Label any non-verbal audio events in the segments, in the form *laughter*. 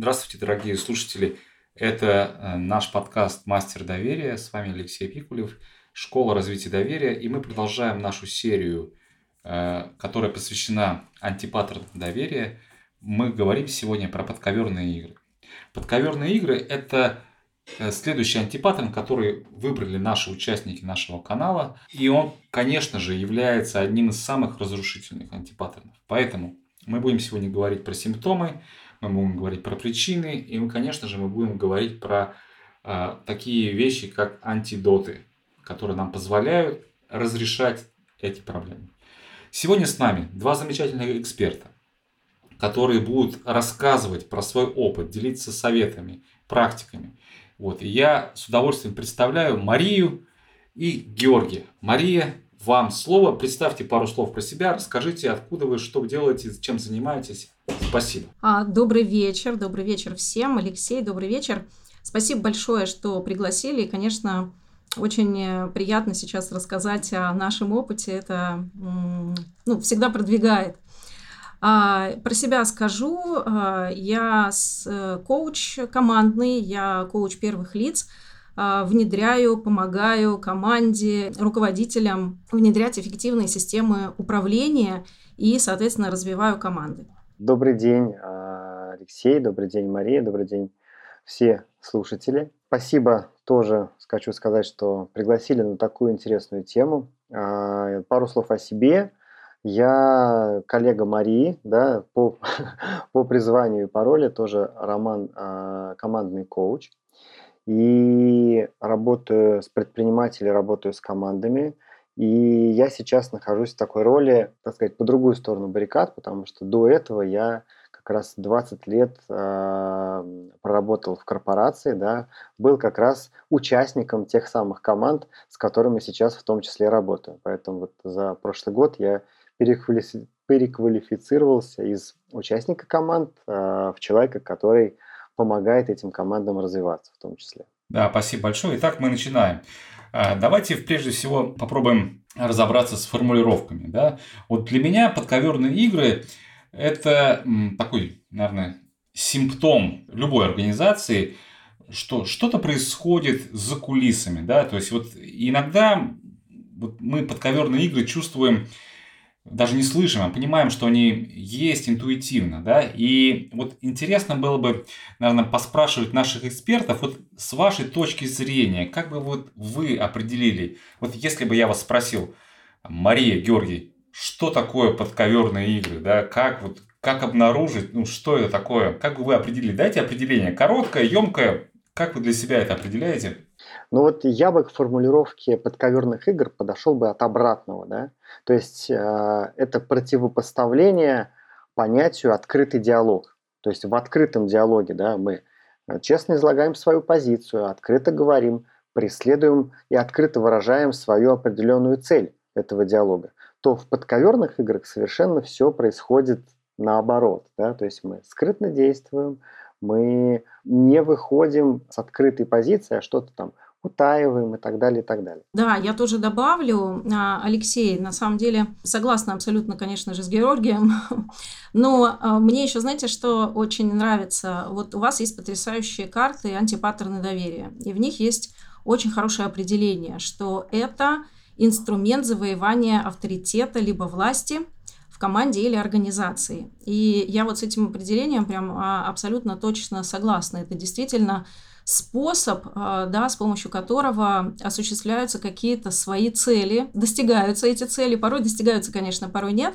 Здравствуйте, дорогие слушатели. Это э, наш подкаст «Мастер доверия». С вами Алексей Пикулев, Школа развития доверия. И мы продолжаем нашу серию, э, которая посвящена антипаттернам доверия. Мы говорим сегодня про подковерные игры. Подковерные игры – это э, следующий антипаттерн, который выбрали наши участники нашего канала. И он, конечно же, является одним из самых разрушительных антипаттернов. Поэтому мы будем сегодня говорить про симптомы, мы будем говорить про причины, и мы, конечно же, мы будем говорить про э, такие вещи, как антидоты, которые нам позволяют разрешать эти проблемы. Сегодня с нами два замечательных эксперта, которые будут рассказывать про свой опыт, делиться советами, практиками. Вот. И я с удовольствием представляю Марию и Георгия. Мария, вам слово. Представьте пару слов про себя, расскажите, откуда вы, что делаете, чем занимаетесь. Спасибо. А, добрый вечер, добрый вечер всем. Алексей, добрый вечер. Спасибо большое, что пригласили. И, конечно, очень приятно сейчас рассказать о нашем опыте. Это ну, всегда продвигает. А, про себя скажу. А, я э, коуч командный, я коуч первых лиц – внедряю, помогаю команде, руководителям внедрять эффективные системы управления и, соответственно, развиваю команды. Добрый день, а, Алексей, добрый день, Мария, добрый день все слушатели. Спасибо тоже хочу сказать, что пригласили на такую интересную тему. А, пару слов о себе. Я коллега Марии, да, по, *laughs* по призванию и пароли тоже роман командный коуч и работаю с предпринимателями, работаю с командами. И я сейчас нахожусь в такой роли, так сказать, по другую сторону баррикад, потому что до этого я как раз 20 лет э, проработал в корпорации, да, был как раз участником тех самых команд, с которыми сейчас в том числе работаю. Поэтому вот за прошлый год я переквалифи- переквалифицировался из участника команд э, в человека, который помогает этим командам развиваться в том числе. Да, спасибо большое. Итак, мы начинаем. А, давайте прежде всего попробуем разобраться с формулировками. Да? Вот для меня подковерные игры – это такой, наверное, симптом любой организации, что что-то происходит за кулисами. Да? То есть вот иногда вот мы подковерные игры чувствуем даже не слышим, а понимаем, что они есть интуитивно, да, и вот интересно было бы, наверное, поспрашивать наших экспертов, вот с вашей точки зрения, как бы вот вы определили, вот если бы я вас спросил, Мария, Георгий, что такое подковерные игры, да, как вот, как обнаружить, ну, что это такое, как бы вы определили, дайте определение, короткое, емкое, как вы для себя это определяете? Ну вот я бы к формулировке подковерных игр подошел бы от обратного, да, то есть э, это противопоставление понятию открытый диалог. То есть в открытом диалоге, да, мы э, честно излагаем свою позицию, открыто говорим, преследуем и открыто выражаем свою определенную цель этого диалога, то в подковерных играх совершенно все происходит наоборот. Да? То есть мы скрытно действуем, мы не выходим с открытой позиции, а что-то там утаиваем и так далее, и так далее. Да, я тоже добавлю, а, Алексей, на самом деле согласна абсолютно, конечно же, с Георгием, *laughs* но а, мне еще, знаете, что очень нравится? Вот у вас есть потрясающие карты антипаттерны доверия, и в них есть очень хорошее определение, что это инструмент завоевания авторитета либо власти в команде или организации. И я вот с этим определением прям а, абсолютно точно согласна. Это действительно способ, а, да, с помощью которого осуществляются какие-то свои цели, достигаются эти цели, порой достигаются, конечно, порой нет,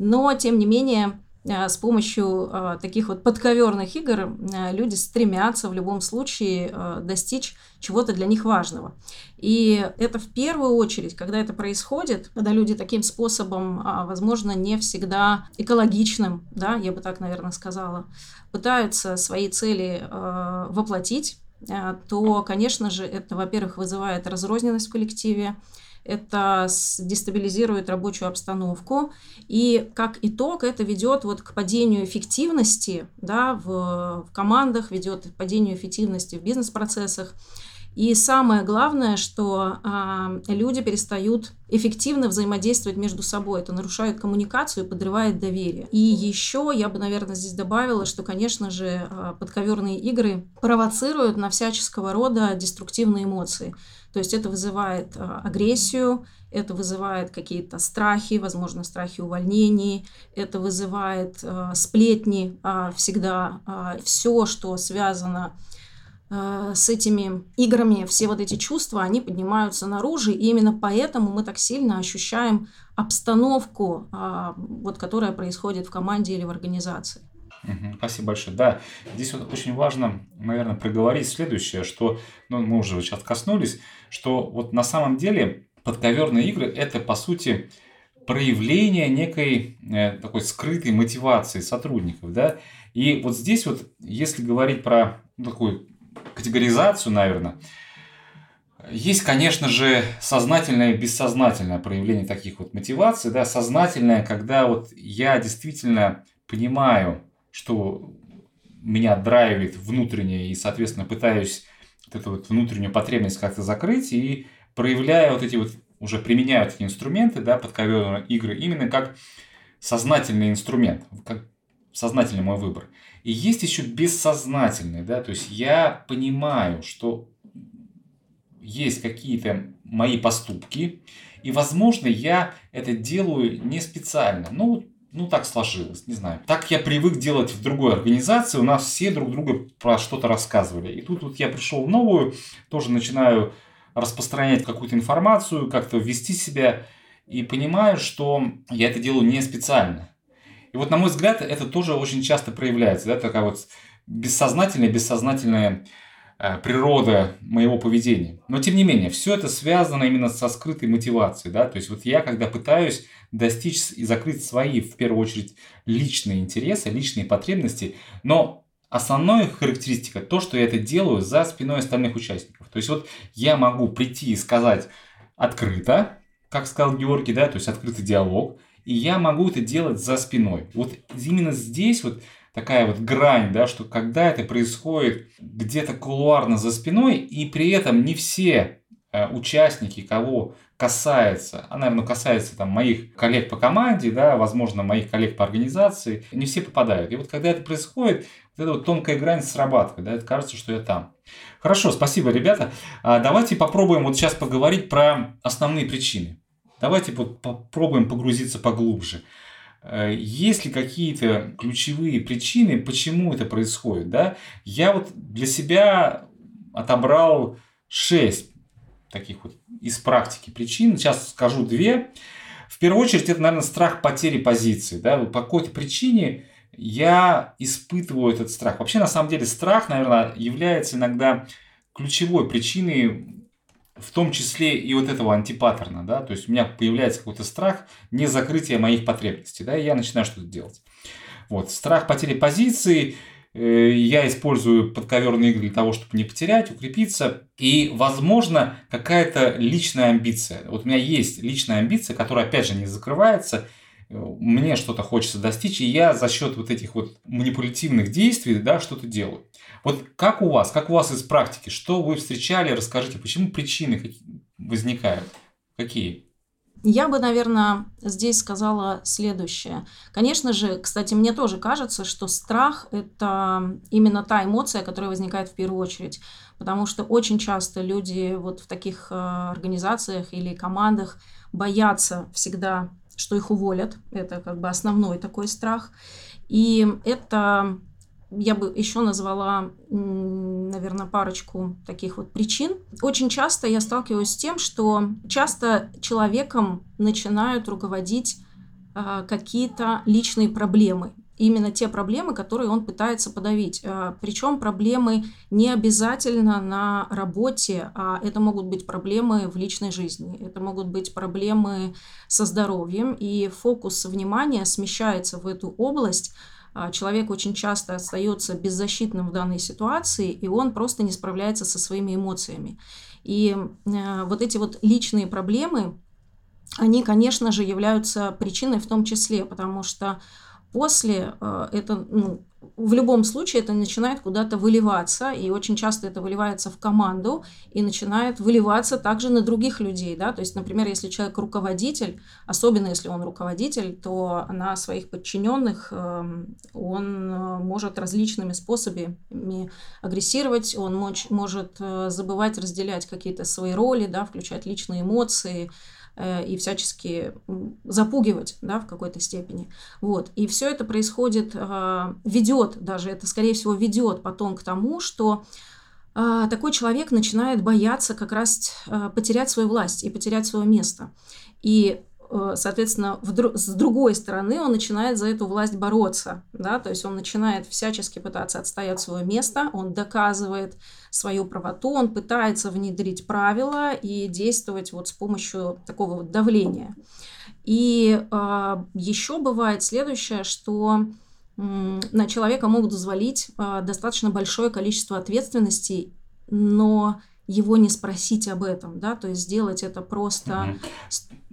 но тем не менее а, с помощью а, таких вот подковерных игр люди стремятся в любом случае достичь чего-то для них важного. И это в первую очередь, когда это происходит, когда люди таким способом, возможно, не всегда экологичным, да, я бы так, наверное, сказала, пытаются свои цели воплотить, то, конечно же, это, во-первых, вызывает разрозненность в коллективе, это дестабилизирует рабочую обстановку, и как итог это ведет вот к падению эффективности да, в, в командах, ведет к падению эффективности в бизнес-процессах. И самое главное, что э, люди перестают эффективно взаимодействовать между собой. Это нарушает коммуникацию и подрывает доверие. И еще я бы, наверное, здесь добавила, что, конечно же, подковерные игры провоцируют на всяческого рода деструктивные эмоции. То есть это вызывает агрессию, это вызывает какие-то страхи, возможно, страхи увольнений, это вызывает э, сплетни э, всегда, э, все, что связано э, с этими играми, все вот эти чувства, они поднимаются наружу, и именно поэтому мы так сильно ощущаем обстановку, э, вот, которая происходит в команде или в организации. Спасибо большое. Да, здесь вот очень важно, наверное, проговорить следующее, что, ну, мы уже сейчас коснулись, что вот на самом деле подковерные игры – это, по сути, проявление некой э, такой скрытой мотивации сотрудников, да. И вот здесь вот, если говорить про ну, такую категоризацию, наверное, есть, конечно же, сознательное и бессознательное проявление таких вот мотиваций, да, сознательное, когда вот я действительно понимаю, что меня драйвит внутреннее и, соответственно, пытаюсь вот эту вот внутреннюю потребность как-то закрыть и проявляя вот эти вот, уже применяют эти инструменты, да, подковерные игры, именно как сознательный инструмент, как сознательный мой выбор. И есть еще бессознательный, да, то есть я понимаю, что есть какие-то мои поступки, и, возможно, я это делаю не специально. Ну, ну, так сложилось, не знаю. Так я привык делать в другой организации, у нас все друг друга про что-то рассказывали. И тут вот я пришел в новую, тоже начинаю распространять какую-то информацию, как-то ввести себя и понимаю, что я это делаю не специально. И вот, на мой взгляд, это тоже очень часто проявляется, да, такая вот бессознательная, бессознательная э, природа моего поведения. Но, тем не менее, все это связано именно со скрытой мотивацией, да, то есть вот я, когда пытаюсь достичь и закрыть свои, в первую очередь, личные интересы, личные потребности, но основная характеристика то, что я это делаю за спиной остальных участников. То есть вот я могу прийти и сказать открыто, как сказал Георгий, да, то есть открытый диалог, и я могу это делать за спиной. Вот именно здесь вот такая вот грань, да, что когда это происходит где-то кулуарно за спиной, и при этом не все э, участники, кого касается, а, наверное, касается там моих коллег по команде, да, возможно, моих коллег по организации, не все попадают. И вот когда это происходит, вот эта вот тонкая грань срабатывает, да, это кажется, что я там. Хорошо, спасибо, ребята. А давайте попробуем вот сейчас поговорить про основные причины. Давайте вот попробуем погрузиться поглубже. Э, есть ли какие-то ключевые причины, почему это происходит? Да? Я вот для себя отобрал 6 таких вот из практики причин. Сейчас скажу две. В первую очередь, это, наверное, страх потери позиции. Да? По какой-то причине я испытываю этот страх. Вообще, на самом деле, страх, наверное, является иногда ключевой причиной, в том числе и вот этого антипаттерна, да, то есть у меня появляется какой-то страх не закрытия моих потребностей, да, и я начинаю что-то делать. Вот, страх потери позиции, э, я использую подковерные игры для того, чтобы не потерять, укрепиться. И, возможно, какая-то личная амбиция. Вот у меня есть личная амбиция, которая, опять же, не закрывается – мне что-то хочется достичь, и я за счет вот этих вот манипулятивных действий, да, что-то делаю. Вот как у вас, как у вас из практики, что вы встречали, расскажите, почему причины возникают, какие? Я бы, наверное, здесь сказала следующее. Конечно же, кстати, мне тоже кажется, что страх – это именно та эмоция, которая возникает в первую очередь. Потому что очень часто люди вот в таких э, организациях или командах боятся всегда что их уволят. Это как бы основной такой страх. И это я бы еще назвала, наверное, парочку таких вот причин. Очень часто я сталкиваюсь с тем, что часто человеком начинают руководить а, какие-то личные проблемы именно те проблемы, которые он пытается подавить. А, Причем проблемы не обязательно на работе, а это могут быть проблемы в личной жизни, это могут быть проблемы со здоровьем, и фокус внимания смещается в эту область. А, человек очень часто остается беззащитным в данной ситуации, и он просто не справляется со своими эмоциями. И а, вот эти вот личные проблемы, они, конечно же, являются причиной в том числе, потому что После э, это ну, в любом случае это начинает куда-то выливаться, и очень часто это выливается в команду и начинает выливаться также на других людей, да, то есть, например, если человек руководитель, особенно если он руководитель, то на своих подчиненных эм, он э, может различными способами агрессировать, он может э, забывать разделять какие-то свои роли, да, включать личные эмоции, и всячески запугивать да, в какой-то степени. Вот. И все это происходит, э, ведет даже, это скорее всего ведет потом к тому, что э, такой человек начинает бояться как раз потерять свою власть и потерять свое место. И Э, соответственно, в, с другой стороны он начинает за эту власть бороться, да, то есть он начинает всячески пытаться отстоять свое место, он доказывает свою правоту, он пытается внедрить правила и действовать вот с помощью такого вот давления. И э, еще бывает следующее, что э, на человека могут взвалить э, достаточно большое количество ответственности, но его не спросить об этом, да, то есть сделать это просто...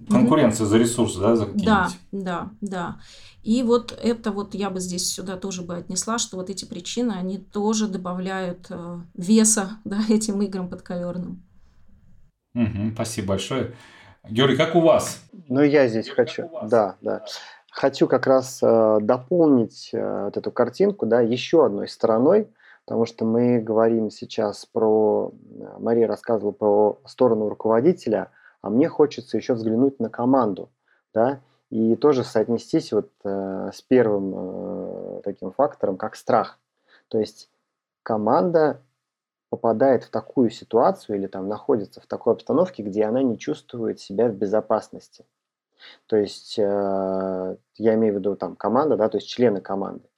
Конкуренция за ресурсы, да, за Да, да, да. И вот это вот я бы здесь сюда тоже бы отнесла, что вот эти причины, они тоже добавляют э, веса, *laughs* да, этим играм подковерным. Угу, спасибо большое. Георгий, как у вас? Ну, я здесь хочу, да, да. Хочу как раз э, дополнить э, вот эту картинку, да, еще одной стороной, потому что мы говорим сейчас про, Мария рассказывала про сторону руководителя, а мне хочется еще взглянуть на команду, да, и тоже соотнестись вот э, с первым э, таким фактором, как страх. То есть команда попадает в такую ситуацию или там находится в такой обстановке, где она не чувствует себя в безопасности. То есть э, я имею в виду там команда, да, то есть члены команды.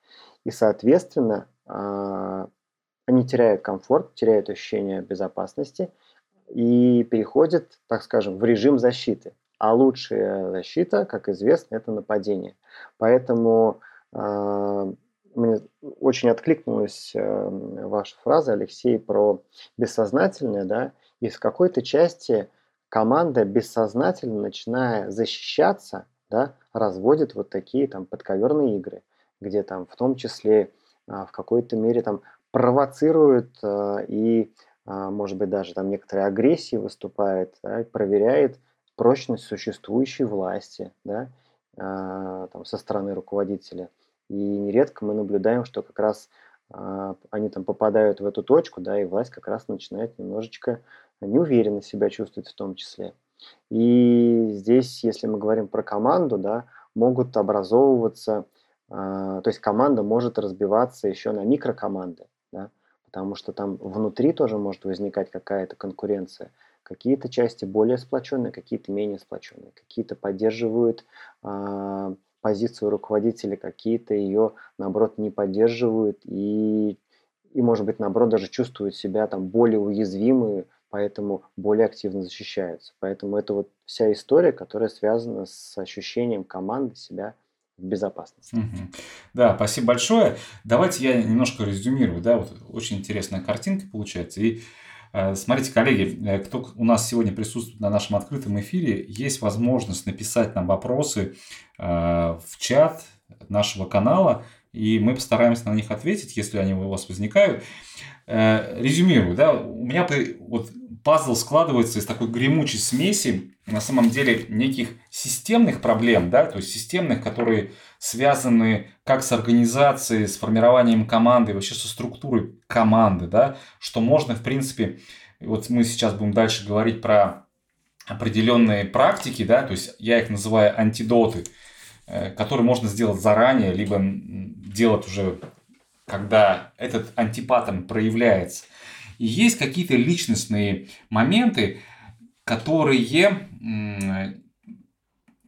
И, соответственно, а, они теряют комфорт, теряют ощущение безопасности и переходят, так скажем, в режим защиты. А лучшая защита, как известно, это нападение. Поэтому э, мне очень откликнулась э, ваша фраза, Алексей, про бессознательное, да, и в какой-то части команда бессознательно, начиная защищаться, да, разводит вот такие там подковерные игры, где там в том числе а, в какой-то мере там провоцирует э, и, а, может быть, даже там некоторые агрессии выступает, да, проверяет прочность существующей власти да, а, там, со стороны руководителя. И нередко мы наблюдаем, что как раз а, они там попадают в эту точку, да, и власть как раз начинает немножечко неуверенно себя чувствовать в том числе. И здесь, если мы говорим про команду, да, могут образовываться, то есть команда может разбиваться еще на микрокоманды да, потому что там внутри тоже может возникать какая-то конкуренция. Какие-то части более сплоченные, какие-то менее сплоченные, какие-то поддерживают э, позицию руководителя, какие-то ее, наоборот, не поддерживают и, и, может быть, наоборот, даже чувствуют себя там более уязвимые, поэтому более активно защищаются. Поэтому это вот вся история, которая связана с ощущением команды себя безопасности. Да, спасибо большое. Давайте я немножко резюмирую. Да, вот очень интересная картинка получается. И э, смотрите, коллеги, э, кто у нас сегодня присутствует на нашем открытом эфире, есть возможность написать нам вопросы э, в чат нашего канала, и мы постараемся на них ответить, если они у вас возникают. Резюмирую, да, у меня вот пазл складывается из такой гремучей смеси, на самом деле, неких системных проблем, да, то есть системных, которые связаны как с организацией, с формированием команды, вообще со структурой команды, да, что можно, в принципе, вот мы сейчас будем дальше говорить про определенные практики, да, то есть я их называю антидоты, э, которые можно сделать заранее, либо делать уже, когда этот антипаттерн проявляется. И есть какие-то личностные моменты, которые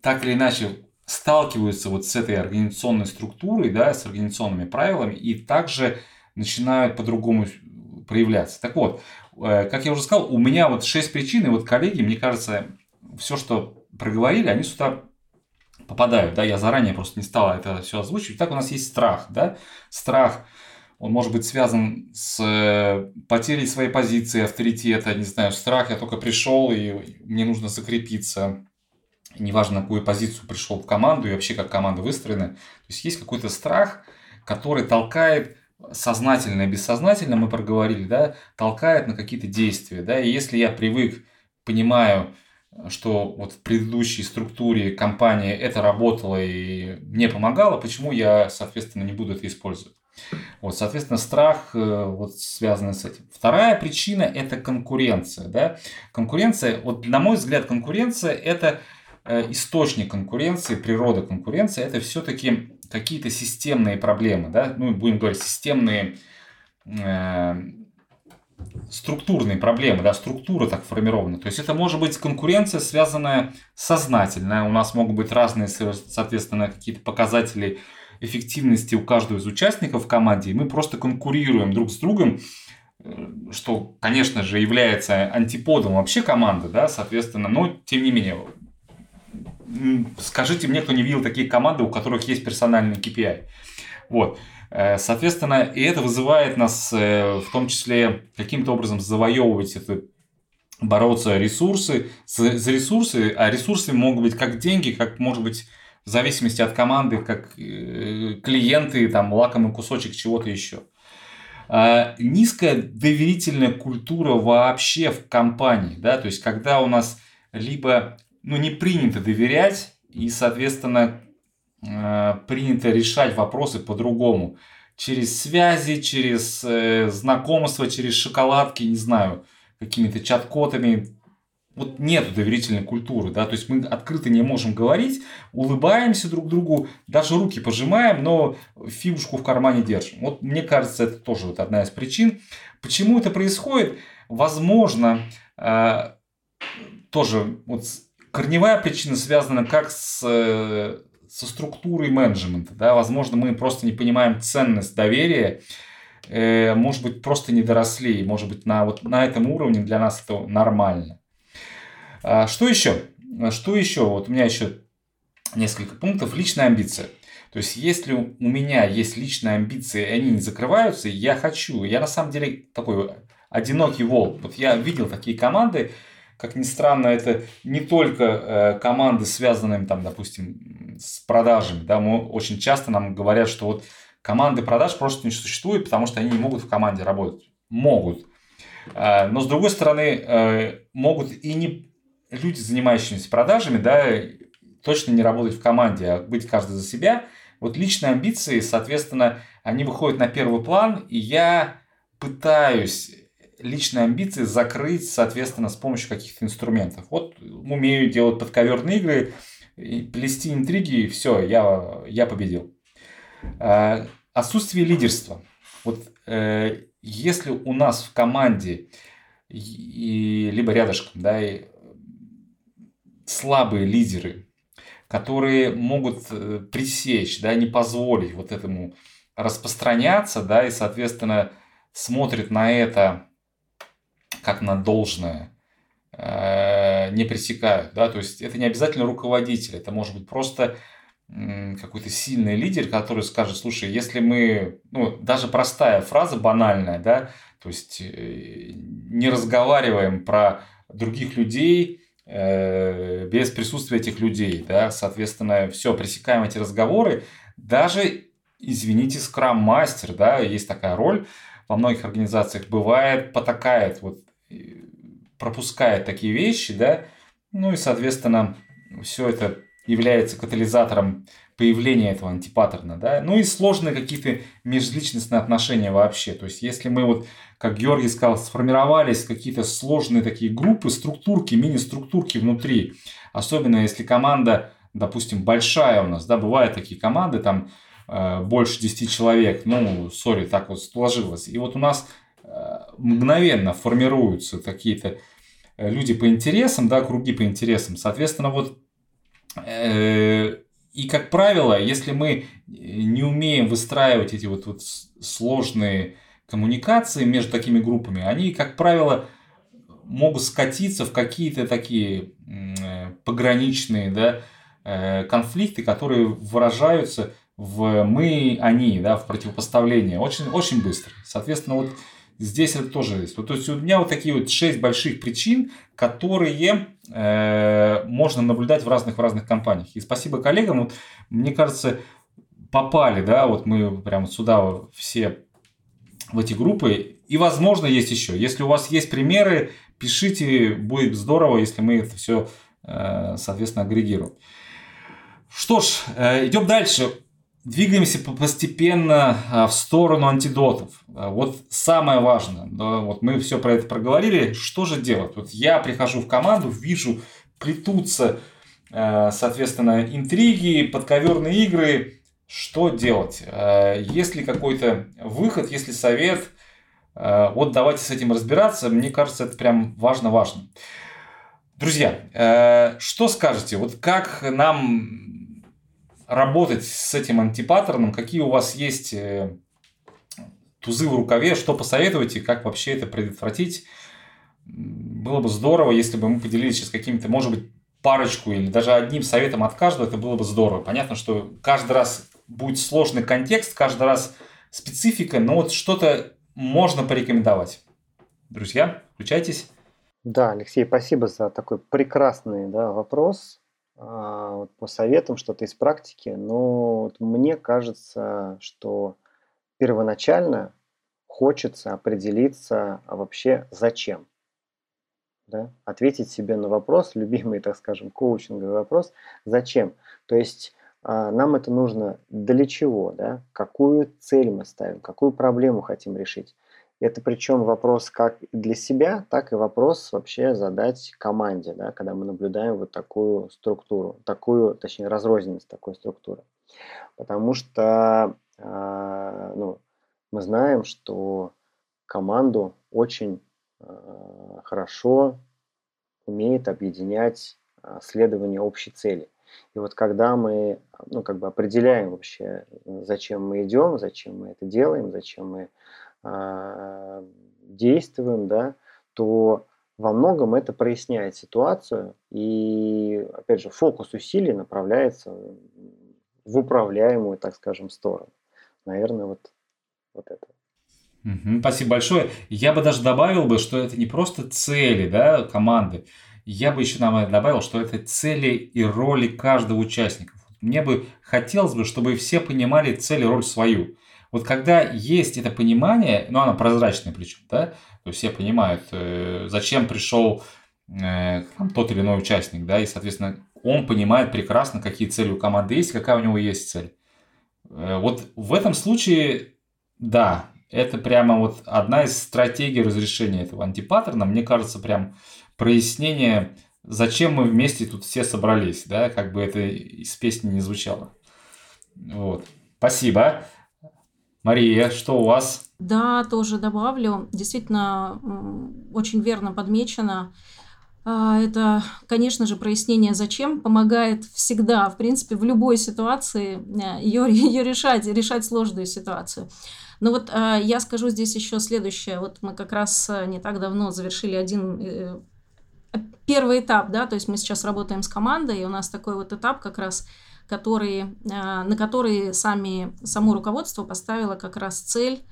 так или иначе сталкиваются вот с этой организационной структурой, да, с организационными правилами и также начинают по-другому проявляться. Так вот, э, как я уже сказал, у меня вот шесть причин, и вот коллеги, мне кажется, все, что проговорили, они сюда попадают, да, я заранее просто не стал это все озвучивать. Так у нас есть страх, да, страх он может быть связан с э, потерей своей позиции, авторитета, не знаю, страх, я только пришел, и мне нужно закрепиться, неважно, на какую позицию пришел в команду и вообще как команда выстроена. То есть есть какой-то страх, который толкает сознательно и бессознательно, мы проговорили, да, толкает на какие-то действия, да, и если я привык, понимаю, что вот в предыдущей структуре компании это работало и мне помогало, почему я, соответственно, не буду это использовать. Вот, соответственно, страх э, вот, связан с этим. Вторая причина – это конкуренция. Да? Конкуренция, вот на мой взгляд, конкуренция – это э, источник конкуренции, природа конкуренции – это все-таки какие-то системные проблемы. Да? Ну, будем говорить, системные э, структурные проблемы, да, структура так формирована. То есть это может быть конкуренция, связанная сознательная. У нас могут быть разные, соответственно, какие-то показатели эффективности у каждого из участников в команде, и мы просто конкурируем друг с другом, э, что, конечно же, является антиподом вообще команды, да, соответственно, но тем не менее, скажите мне, кто не видел такие команды, у которых есть персональный KPI. Вот. Э, соответственно, и это вызывает нас э, в том числе каким-то образом завоевывать это бороться ресурсы, за ресурсы, а ресурсы могут быть как деньги, как может быть в зависимости от команды, как э, клиенты, там, лакомый кусочек чего-то еще. А, низкая доверительная культура вообще в компании, да, то есть когда у нас либо ну, не принято доверять, и, соответственно, принято решать вопросы по-другому. Через связи, через э, знакомства, через шоколадки, не знаю, какими-то чат-котами, вот нет доверительной культуры, да, то есть мы открыто не можем говорить, улыбаемся друг другу, даже руки пожимаем, но фигушку в кармане держим. Вот мне кажется, это тоже вот одна из причин. Почему это происходит? Возможно, э, тоже вот корневая причина связана как с, со структурой менеджмента, да, возможно, мы просто не понимаем ценность доверия, э, может быть, просто не доросли, может быть, на, вот на этом уровне для нас это нормально. А, что еще? Что еще? Вот у меня еще несколько пунктов. Личная амбиция. То есть, если у меня есть личные амбиции, и они не закрываются, я хочу. Я на самом деле такой одинокий волк. Вот я видел такие команды, как ни странно, это не только э, команды, связанные, там, допустим, с продажами. Да, мы очень часто нам говорят, что вот команды продаж просто не существует, потому что они не могут в команде работать. Могут. Э, но с другой стороны, э, могут и не люди, занимающиеся продажами, да, точно не работать в команде, а быть каждый за себя. Вот личные амбиции, соответственно, они выходят на первый план, и я пытаюсь личные амбиции закрыть, соответственно, с помощью каких-то инструментов. Вот умею делать подковерные игры, плести интриги, и все, я, я победил. А, отсутствие лидерства. Вот э, если у нас в команде и, либо рядышком, да, слабые лидеры, которые могут э, пресечь, да, не позволить вот этому распространяться, да, и, соответственно, смотрит на это как на должное, э, не пресекают, да, то есть это не обязательно руководитель, это может быть просто какой-то сильный лидер, который скажет, слушай, если мы, ну, даже простая фраза банальная, да, то есть э, не разговариваем про других людей, Э, без присутствия этих людей, да, соответственно, все, пресекаем эти разговоры, даже, извините, скрам-мастер, да, есть такая роль во многих организациях, бывает, потакает, вот, пропускает такие вещи, да, ну и, соответственно, все это является катализатором появления этого антипаттерна, да, ну и сложные какие-то межличностные отношения вообще, то есть если мы вот как Георгий сказал, сформировались какие-то сложные такие группы, структурки, мини-структурки внутри. Особенно если команда, допустим, большая у нас, да, бывают такие команды, там э, больше 10 человек, ну, сори, так вот сложилось. И вот у нас мгновенно формируются какие-то э, люди по интересам, да, круги по интересам. Соответственно, вот э, и, как правило, если мы не умеем выстраивать эти вот, вот сложные коммуникации между такими группами, они, как правило, могут скатиться в какие-то такие э, пограничные да, э, конфликты, которые выражаются в мы, они, да, в противопоставлении очень, очень быстро. Соответственно, вот здесь это тоже есть. Вот, то есть у меня вот такие вот шесть больших причин, которые э, можно наблюдать в разных в разных компаниях. И спасибо коллегам. Вот, мне кажется, попали, да, вот мы прямо сюда все в эти группы. И, возможно, есть еще. Если у вас есть примеры, пишите, будет здорово, если мы это все, э, соответственно, агрегируем. Что ж, э, идем дальше. Двигаемся постепенно в сторону антидотов. Вот самое важное, вот мы все про это проговорили, что же делать? Вот я прихожу в команду, вижу, плетутся, соответственно, интриги, подковерные игры, что делать? Есть ли какой-то выход, есть ли совет? Вот давайте с этим разбираться. Мне кажется, это прям важно-важно. Друзья, что скажете? Вот как нам работать с этим антипаттерном? Какие у вас есть тузы в рукаве? Что посоветуете? Как вообще это предотвратить? Было бы здорово, если бы мы поделились сейчас какими-то, может быть, парочку или даже одним советом от каждого, это было бы здорово. Понятно, что каждый раз будет сложный контекст, каждый раз специфика, но вот что-то можно порекомендовать. Друзья, включайтесь. Да, Алексей, спасибо за такой прекрасный да, вопрос вот по советам, что-то из практики. Но вот мне кажется, что первоначально хочется определиться а вообще зачем. Да? Ответить себе на вопрос, любимый, так скажем, коучинговый вопрос, зачем. То есть а, нам это нужно для чего, да? какую цель мы ставим, какую проблему хотим решить. Это причем вопрос как для себя, так и вопрос вообще задать команде, да, когда мы наблюдаем вот такую структуру, такую, точнее, разрозненность такой структуры. Потому что э, ну, мы знаем, что команду очень э, хорошо умеет объединять э, следование общей цели. И вот когда мы ну, как бы определяем вообще, зачем мы идем, зачем мы это делаем, зачем мы действуем, да, то во многом это проясняет ситуацию, и, опять же, фокус усилий направляется в управляемую, так скажем, сторону. Наверное, вот, вот это. Спасибо большое. Я бы даже добавил бы, что это не просто цели да, команды, я бы еще нам добавил, что это цели и роли каждого участника. Мне бы хотелось бы, чтобы все понимали цель и роль свою. Вот когда есть это понимание, ну, оно прозрачное причем, да, то все понимают, э, зачем пришел э, там, тот или иной участник, да, и, соответственно, он понимает прекрасно, какие цели у команды есть, какая у него есть цель. Э, вот в этом случае, да, это прямо вот одна из стратегий разрешения этого антипаттерна. Мне кажется, прям прояснение, зачем мы вместе тут все собрались, да, как бы это из песни не звучало. Вот. Спасибо. Мария, что у вас? Да, тоже добавлю. Действительно, очень верно подмечено. А, это, конечно же, прояснение зачем помогает всегда, в принципе, в любой ситуации ее, ее решать, решать сложную ситуацию. Но вот а, я скажу здесь еще следующее. Вот мы как раз а, не так давно завершили один э, первый этап, да, то есть мы сейчас работаем с командой, и у нас такой вот этап как раз, который, э, на который сами, само руководство поставило как раз цель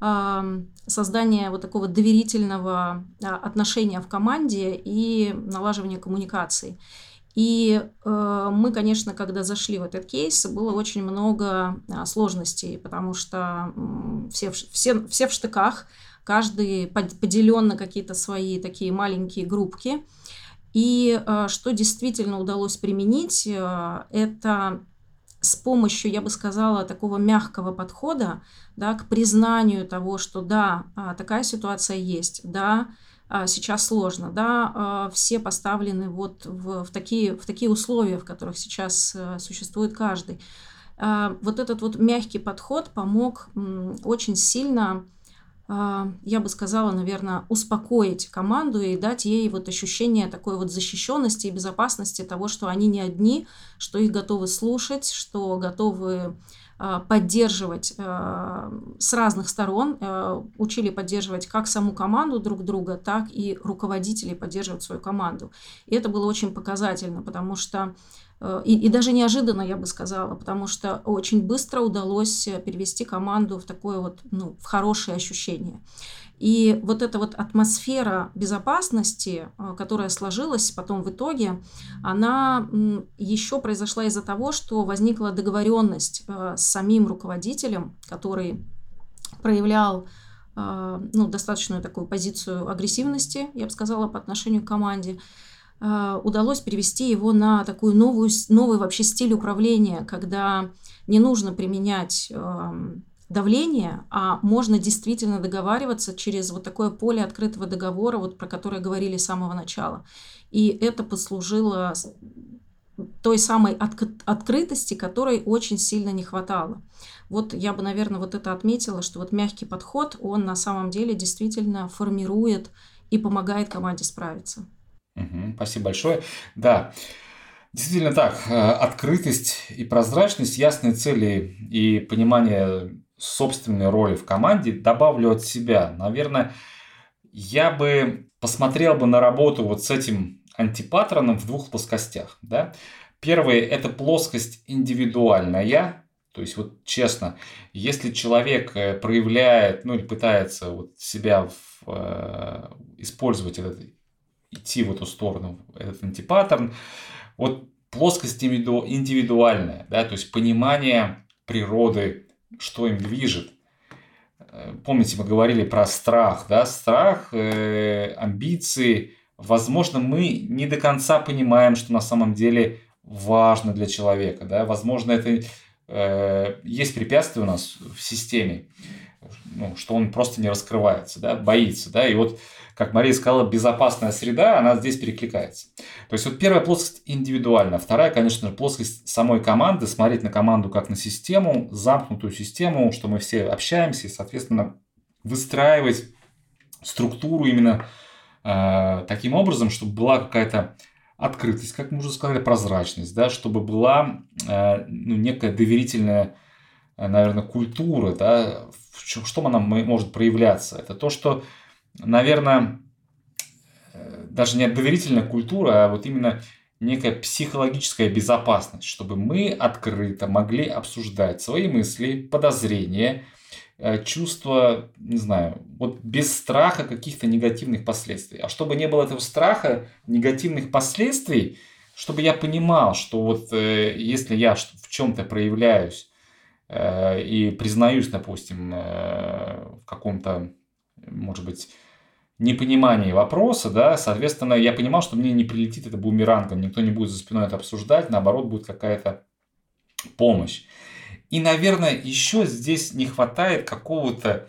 э, создания вот такого доверительного э, отношения в команде и налаживания коммуникаций. И э, мы, конечно, когда зашли в этот кейс, было очень много э, сложностей, потому что э, все, все, все в штыках, каждый поделен на какие-то свои такие маленькие группки. И э, что действительно удалось применить, э, это с помощью, я бы сказала, такого мягкого подхода да, к признанию того, что да, а, такая ситуация есть, да, а, сейчас сложно, да, а, все поставлены вот в, в, такие, в такие условия, в которых сейчас э, существует каждый. Вот этот вот мягкий подход помог очень сильно я бы сказала, наверное, успокоить команду и дать ей вот ощущение такой вот защищенности и безопасности того, что они не одни, что их готовы слушать, что готовы а, поддерживать а, с разных сторон, учили поддерживать как саму команду друг друга, так и руководителей поддерживать свою команду. И это было очень показательно, потому что и, и даже неожиданно, я бы сказала, потому что очень быстро удалось перевести команду в такое вот, ну, в хорошее ощущение. И вот эта вот атмосфера безопасности, э, которая сложилась потом в итоге, она еще произошла из-за того, что возникла договоренность э, с самим руководителем, который проявлял ну, достаточную такую позицию агрессивности, я бы сказала, по отношению к команде. А, удалось перевести его на такую новую, новый вообще стиль управления, когда не нужно применять давление, а можно действительно договариваться через вот такое поле открытого договора, вот про которое говорили с самого начала. И это послужило той самой открытости, которой очень сильно не хватало. Вот я бы, наверное, вот это отметила, что вот мягкий подход, он на самом деле действительно формирует и помогает команде справиться. Угу, спасибо большое. Да, действительно так. Э, открытость и прозрачность, ясные цели и понимание собственной роли в команде добавлю от себя. Наверное, я бы посмотрел бы на работу вот с этим антипаттерном в двух плоскостях. Да? Первое – это плоскость индивидуальная, то есть вот честно, если человек э, проявляет, ну или пытается вот себя в, э, использовать этот идти в эту сторону, этот антипаттерн. Вот плоскость индивидуальная, да, то есть понимание природы, что им движет. Э, помните, мы говорили про страх, да, страх, э, амбиции. Возможно, мы не до конца понимаем, что на самом деле важно для человека, да, возможно, это э, есть препятствие у нас в системе, ну, что он просто не раскрывается, да, боится, да, и вот как Мария сказала, безопасная среда, она здесь перекликается. То есть вот первая плоскость индивидуальная, вторая, конечно плоскость самой команды, смотреть на команду как на систему, замкнутую систему, что мы все общаемся и, соответственно, выстраивать структуру именно э, таким образом, чтобы была какая-то открытость, как мы уже сказали, прозрачность, да, чтобы была э, ну, некая доверительная, э, наверное, культура, да, в чем, что она может проявляться. Это то, что наверное, э, даже не доверительная культура, а вот именно некая психологическая безопасность, чтобы мы открыто могли обсуждать свои мысли, подозрения, э, чувства, не знаю, вот без страха каких-то негативных последствий. А чтобы не было этого страха, негативных последствий, чтобы я понимал, что вот э, если я в чем-то проявляюсь и признаюсь, допустим, в каком-то, может быть, непонимании вопроса, да, соответственно, я понимал, что мне не прилетит это бумерангом, никто не будет за спиной это обсуждать, наоборот, будет какая-то помощь. И, наверное, еще здесь не хватает какого-то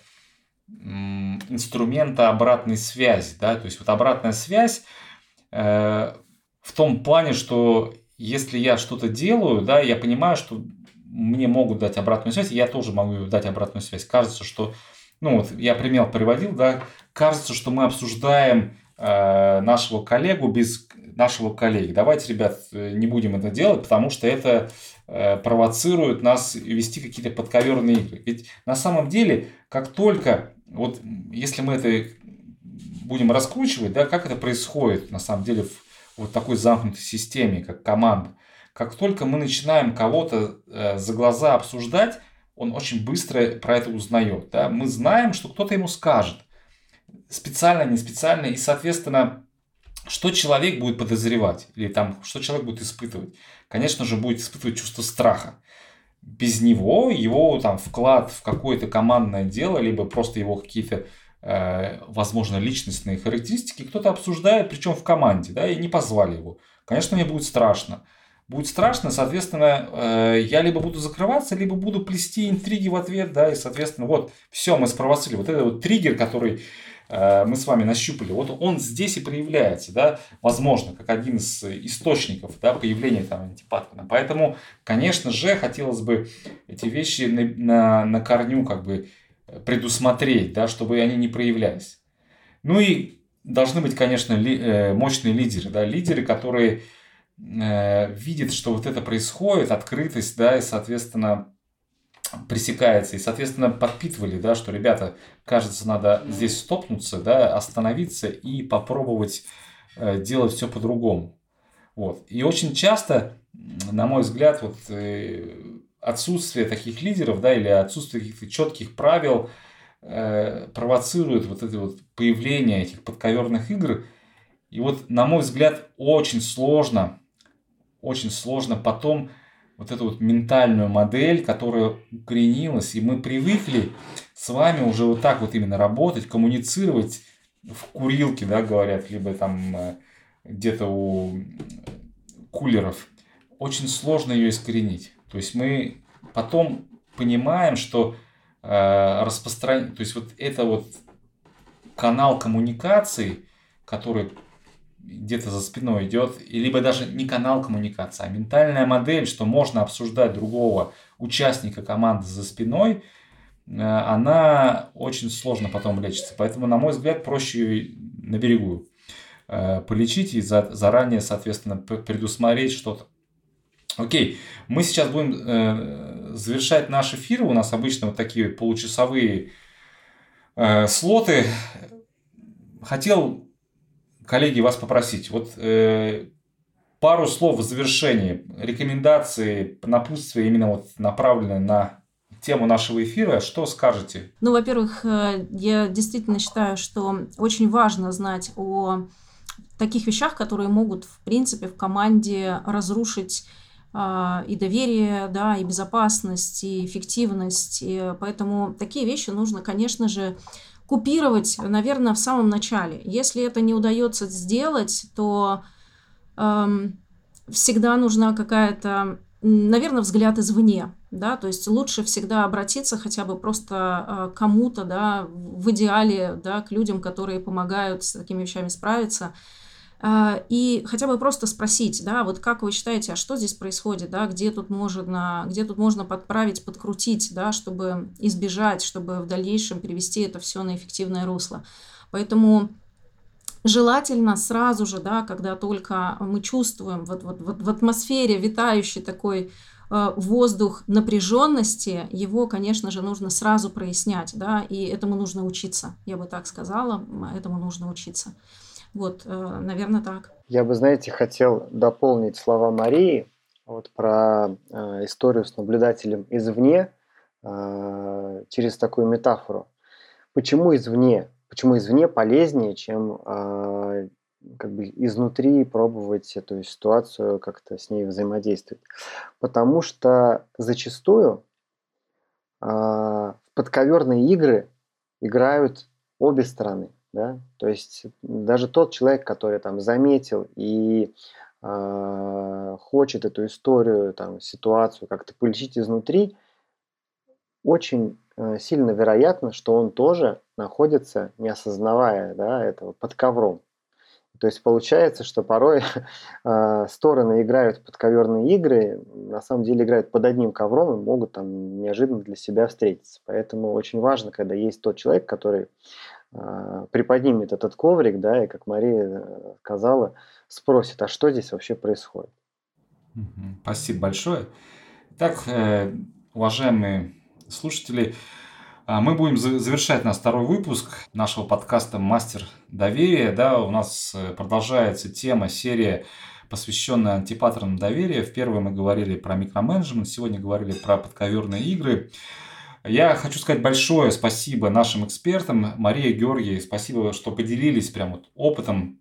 инструмента обратной связи, да, то есть вот обратная связь э, в том плане, что если я что-то делаю, да, я понимаю, что мне могут дать обратную связь, я тоже могу дать обратную связь. Кажется, что ну вот я пример приводил, да, кажется, что мы обсуждаем э, нашего коллегу без нашего коллеги. Давайте, ребят, не будем это делать, потому что это э, провоцирует нас вести какие-то подковерные игры. Ведь на самом деле, как только, вот если мы это будем раскручивать, да, как это происходит на самом деле в вот такой замкнутой системе, как команда, как только мы начинаем кого-то э, за глаза обсуждать, он очень быстро про это узнает. Да? Мы знаем, что кто-то ему скажет. Специально, не специально. И, соответственно, что человек будет подозревать? Или там, что человек будет испытывать? Конечно же, будет испытывать чувство страха. Без него, его там вклад в какое-то командное дело, либо просто его какие-то э, возможно, личностные характеристики кто-то обсуждает, причем в команде, да, и не позвали его. Конечно, мне будет страшно будет страшно, соответственно, э, я либо буду закрываться, либо буду плести интриги в ответ, да, и, соответственно, вот, все, мы спровоцировали. Вот этот вот триггер, который мы с вами нащупали, вот он здесь и проявляется, да, возможно, как один из источников, да, появления там антипаттерна. Поэтому, конечно же, хотелось бы эти вещи на, на, на корню как бы предусмотреть, да, чтобы они не проявлялись. Ну и должны быть, конечно, ли, э, мощные лидеры, да, лидеры, которые Э, видит, что вот это происходит, открытость, да, и, соответственно, пресекается. И, соответственно, подпитывали, да, что, ребята, кажется, надо здесь стопнуться, да, остановиться и попробовать э, делать все по-другому. Вот. И очень часто на мой взгляд, вот отсутствие таких лидеров, да, или отсутствие каких-то четких правил э, провоцирует вот это вот появление этих подковерных игр. И вот, на мой взгляд, очень сложно, очень сложно потом вот эту вот ментальную модель, которая укоренилась, и мы привыкли с вами уже вот так вот именно работать, коммуницировать в курилке, да, говорят, либо там э, где-то у кулеров. Очень сложно ее искоренить. То есть мы потом понимаем, что э, распространение, то есть вот это вот канал коммуникации, который где-то за спиной идет, либо даже не канал коммуникации, а ментальная модель, что можно обсуждать другого участника команды за спиной, э, она очень сложно потом лечится. Поэтому, на мой взгляд, проще на берегу э, полечить и за, заранее, соответственно, предусмотреть что-то. Окей, мы сейчас будем э, завершать наш эфир. У нас обычно вот такие получасовые слоты. Хотел, коллеги, вас попросить. Вот э, пару слов в завершении. Рекомендации, напутствия именно вот направленные на тему нашего эфира. Что скажете? Ну, во-первых, э, я действительно считаю, что очень важно знать о таких вещах, которые могут, в принципе, в команде разрушить а, и доверие, да, и безопасность, и эффективность. И поэтому такие вещи нужно, конечно же, купировать, наверное, в самом начале. Если это не удается сделать, то эм, всегда нужна какая-то, наверное, взгляд извне. Да, то есть лучше всегда обратиться хотя бы просто э, кому-то, да, в идеале, да, к людям, которые помогают с такими вещами справиться, и хотя бы просто спросить, да, вот как вы считаете, а что здесь происходит, да, где тут можно, где тут можно подправить, подкрутить, да, чтобы избежать, чтобы в дальнейшем перевести это все на эффективное русло. Поэтому желательно сразу же, да, когда только мы чувствуем вот, вот, вот в атмосфере витающий такой э, воздух напряженности, его, конечно же, нужно сразу прояснять, да, и этому нужно учиться, я бы так сказала, этому нужно учиться. Вот, э, наверное, так. Я бы, знаете, хотел дополнить слова Марии вот про э, историю с наблюдателем извне э, через такую метафору. Почему извне? Почему извне полезнее, чем как бы изнутри пробовать эту ситуацию, как-то с ней взаимодействовать? Потому что зачастую в подковерные игры играют обе стороны да, то есть даже тот человек, который там заметил и э, хочет эту историю, там, ситуацию как-то полечить изнутри, очень э, сильно вероятно, что он тоже находится, не осознавая да, этого, под ковром. То есть получается, что порой э, *laughs* стороны играют подковерные игры, на самом деле играют под одним ковром и могут там неожиданно для себя встретиться. Поэтому очень важно, когда есть тот человек, который приподнимет этот коврик, да, и, как Мария э, сказала, спросит, а что здесь вообще происходит. Спасибо большое. Итак, э, уважаемые слушатели, а, мы будем завершать наш второй выпуск нашего подкаста «Мастер доверия». Да, у нас э, продолжается тема, серия, посвященная антипаттернам доверия. В первой мы говорили про микроменеджмент, сегодня говорили про подковерные игры. Я хочу сказать большое спасибо нашим экспертам. Мария Георгий, спасибо, что поделились прям вот опытом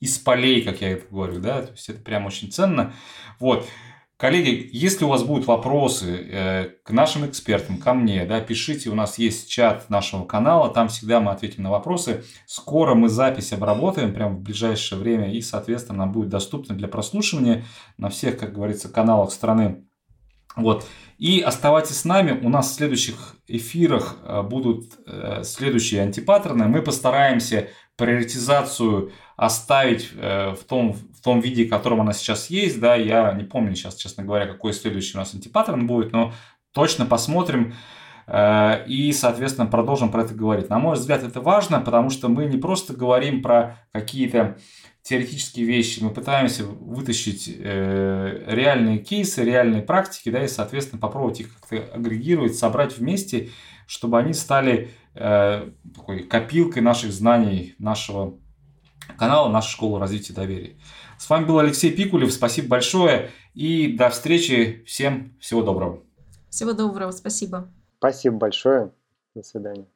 из полей, как я это говорю, да, то есть это прям очень ценно. Вот. Коллеги, если у вас будут вопросы э, к нашим экспертам, ко мне, да, пишите, у нас есть чат нашего канала, там всегда мы ответим на вопросы. Скоро мы запись обработаем, прямо в ближайшее время, и, соответственно, она будет доступна для прослушивания на всех, как говорится, каналах страны. Вот. И оставайтесь с нами. У нас в следующих эфирах э, будут э, следующие антипаттерны. Мы постараемся приоритизацию оставить э, в том, в том виде, в котором она сейчас есть. Да, я не помню сейчас, честно говоря, какой следующий у нас антипаттерн будет, но точно посмотрим и, соответственно, продолжим про это говорить. На мой взгляд, это важно, потому что мы не просто говорим про какие-то теоретические вещи, мы пытаемся вытащить э, реальные кейсы, реальные практики, да, и, соответственно, попробовать их как-то агрегировать, собрать вместе, чтобы они стали э, такой копилкой наших знаний, нашего канала «Наша школа развития доверия». С вами был Алексей Пикулев. Спасибо большое и до встречи. Всем всего доброго. Всего доброго. Спасибо. Спасибо большое. До свидания.